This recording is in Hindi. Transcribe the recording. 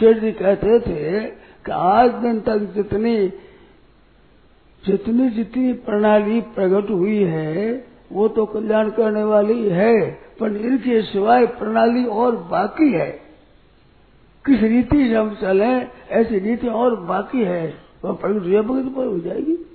शेठ जी कहते थे कि आज दिन तक जितनी जितनी जितनी प्रणाली प्रकट हुई है, वो तो कल्याण करने वाली है, पर इनके सिवाय प्रणाली और बाकी है। किस रीति से हम चले, ऐसी रीति और बाकी है, वह प्रकट हुई भगत तो पर हो जाएगी।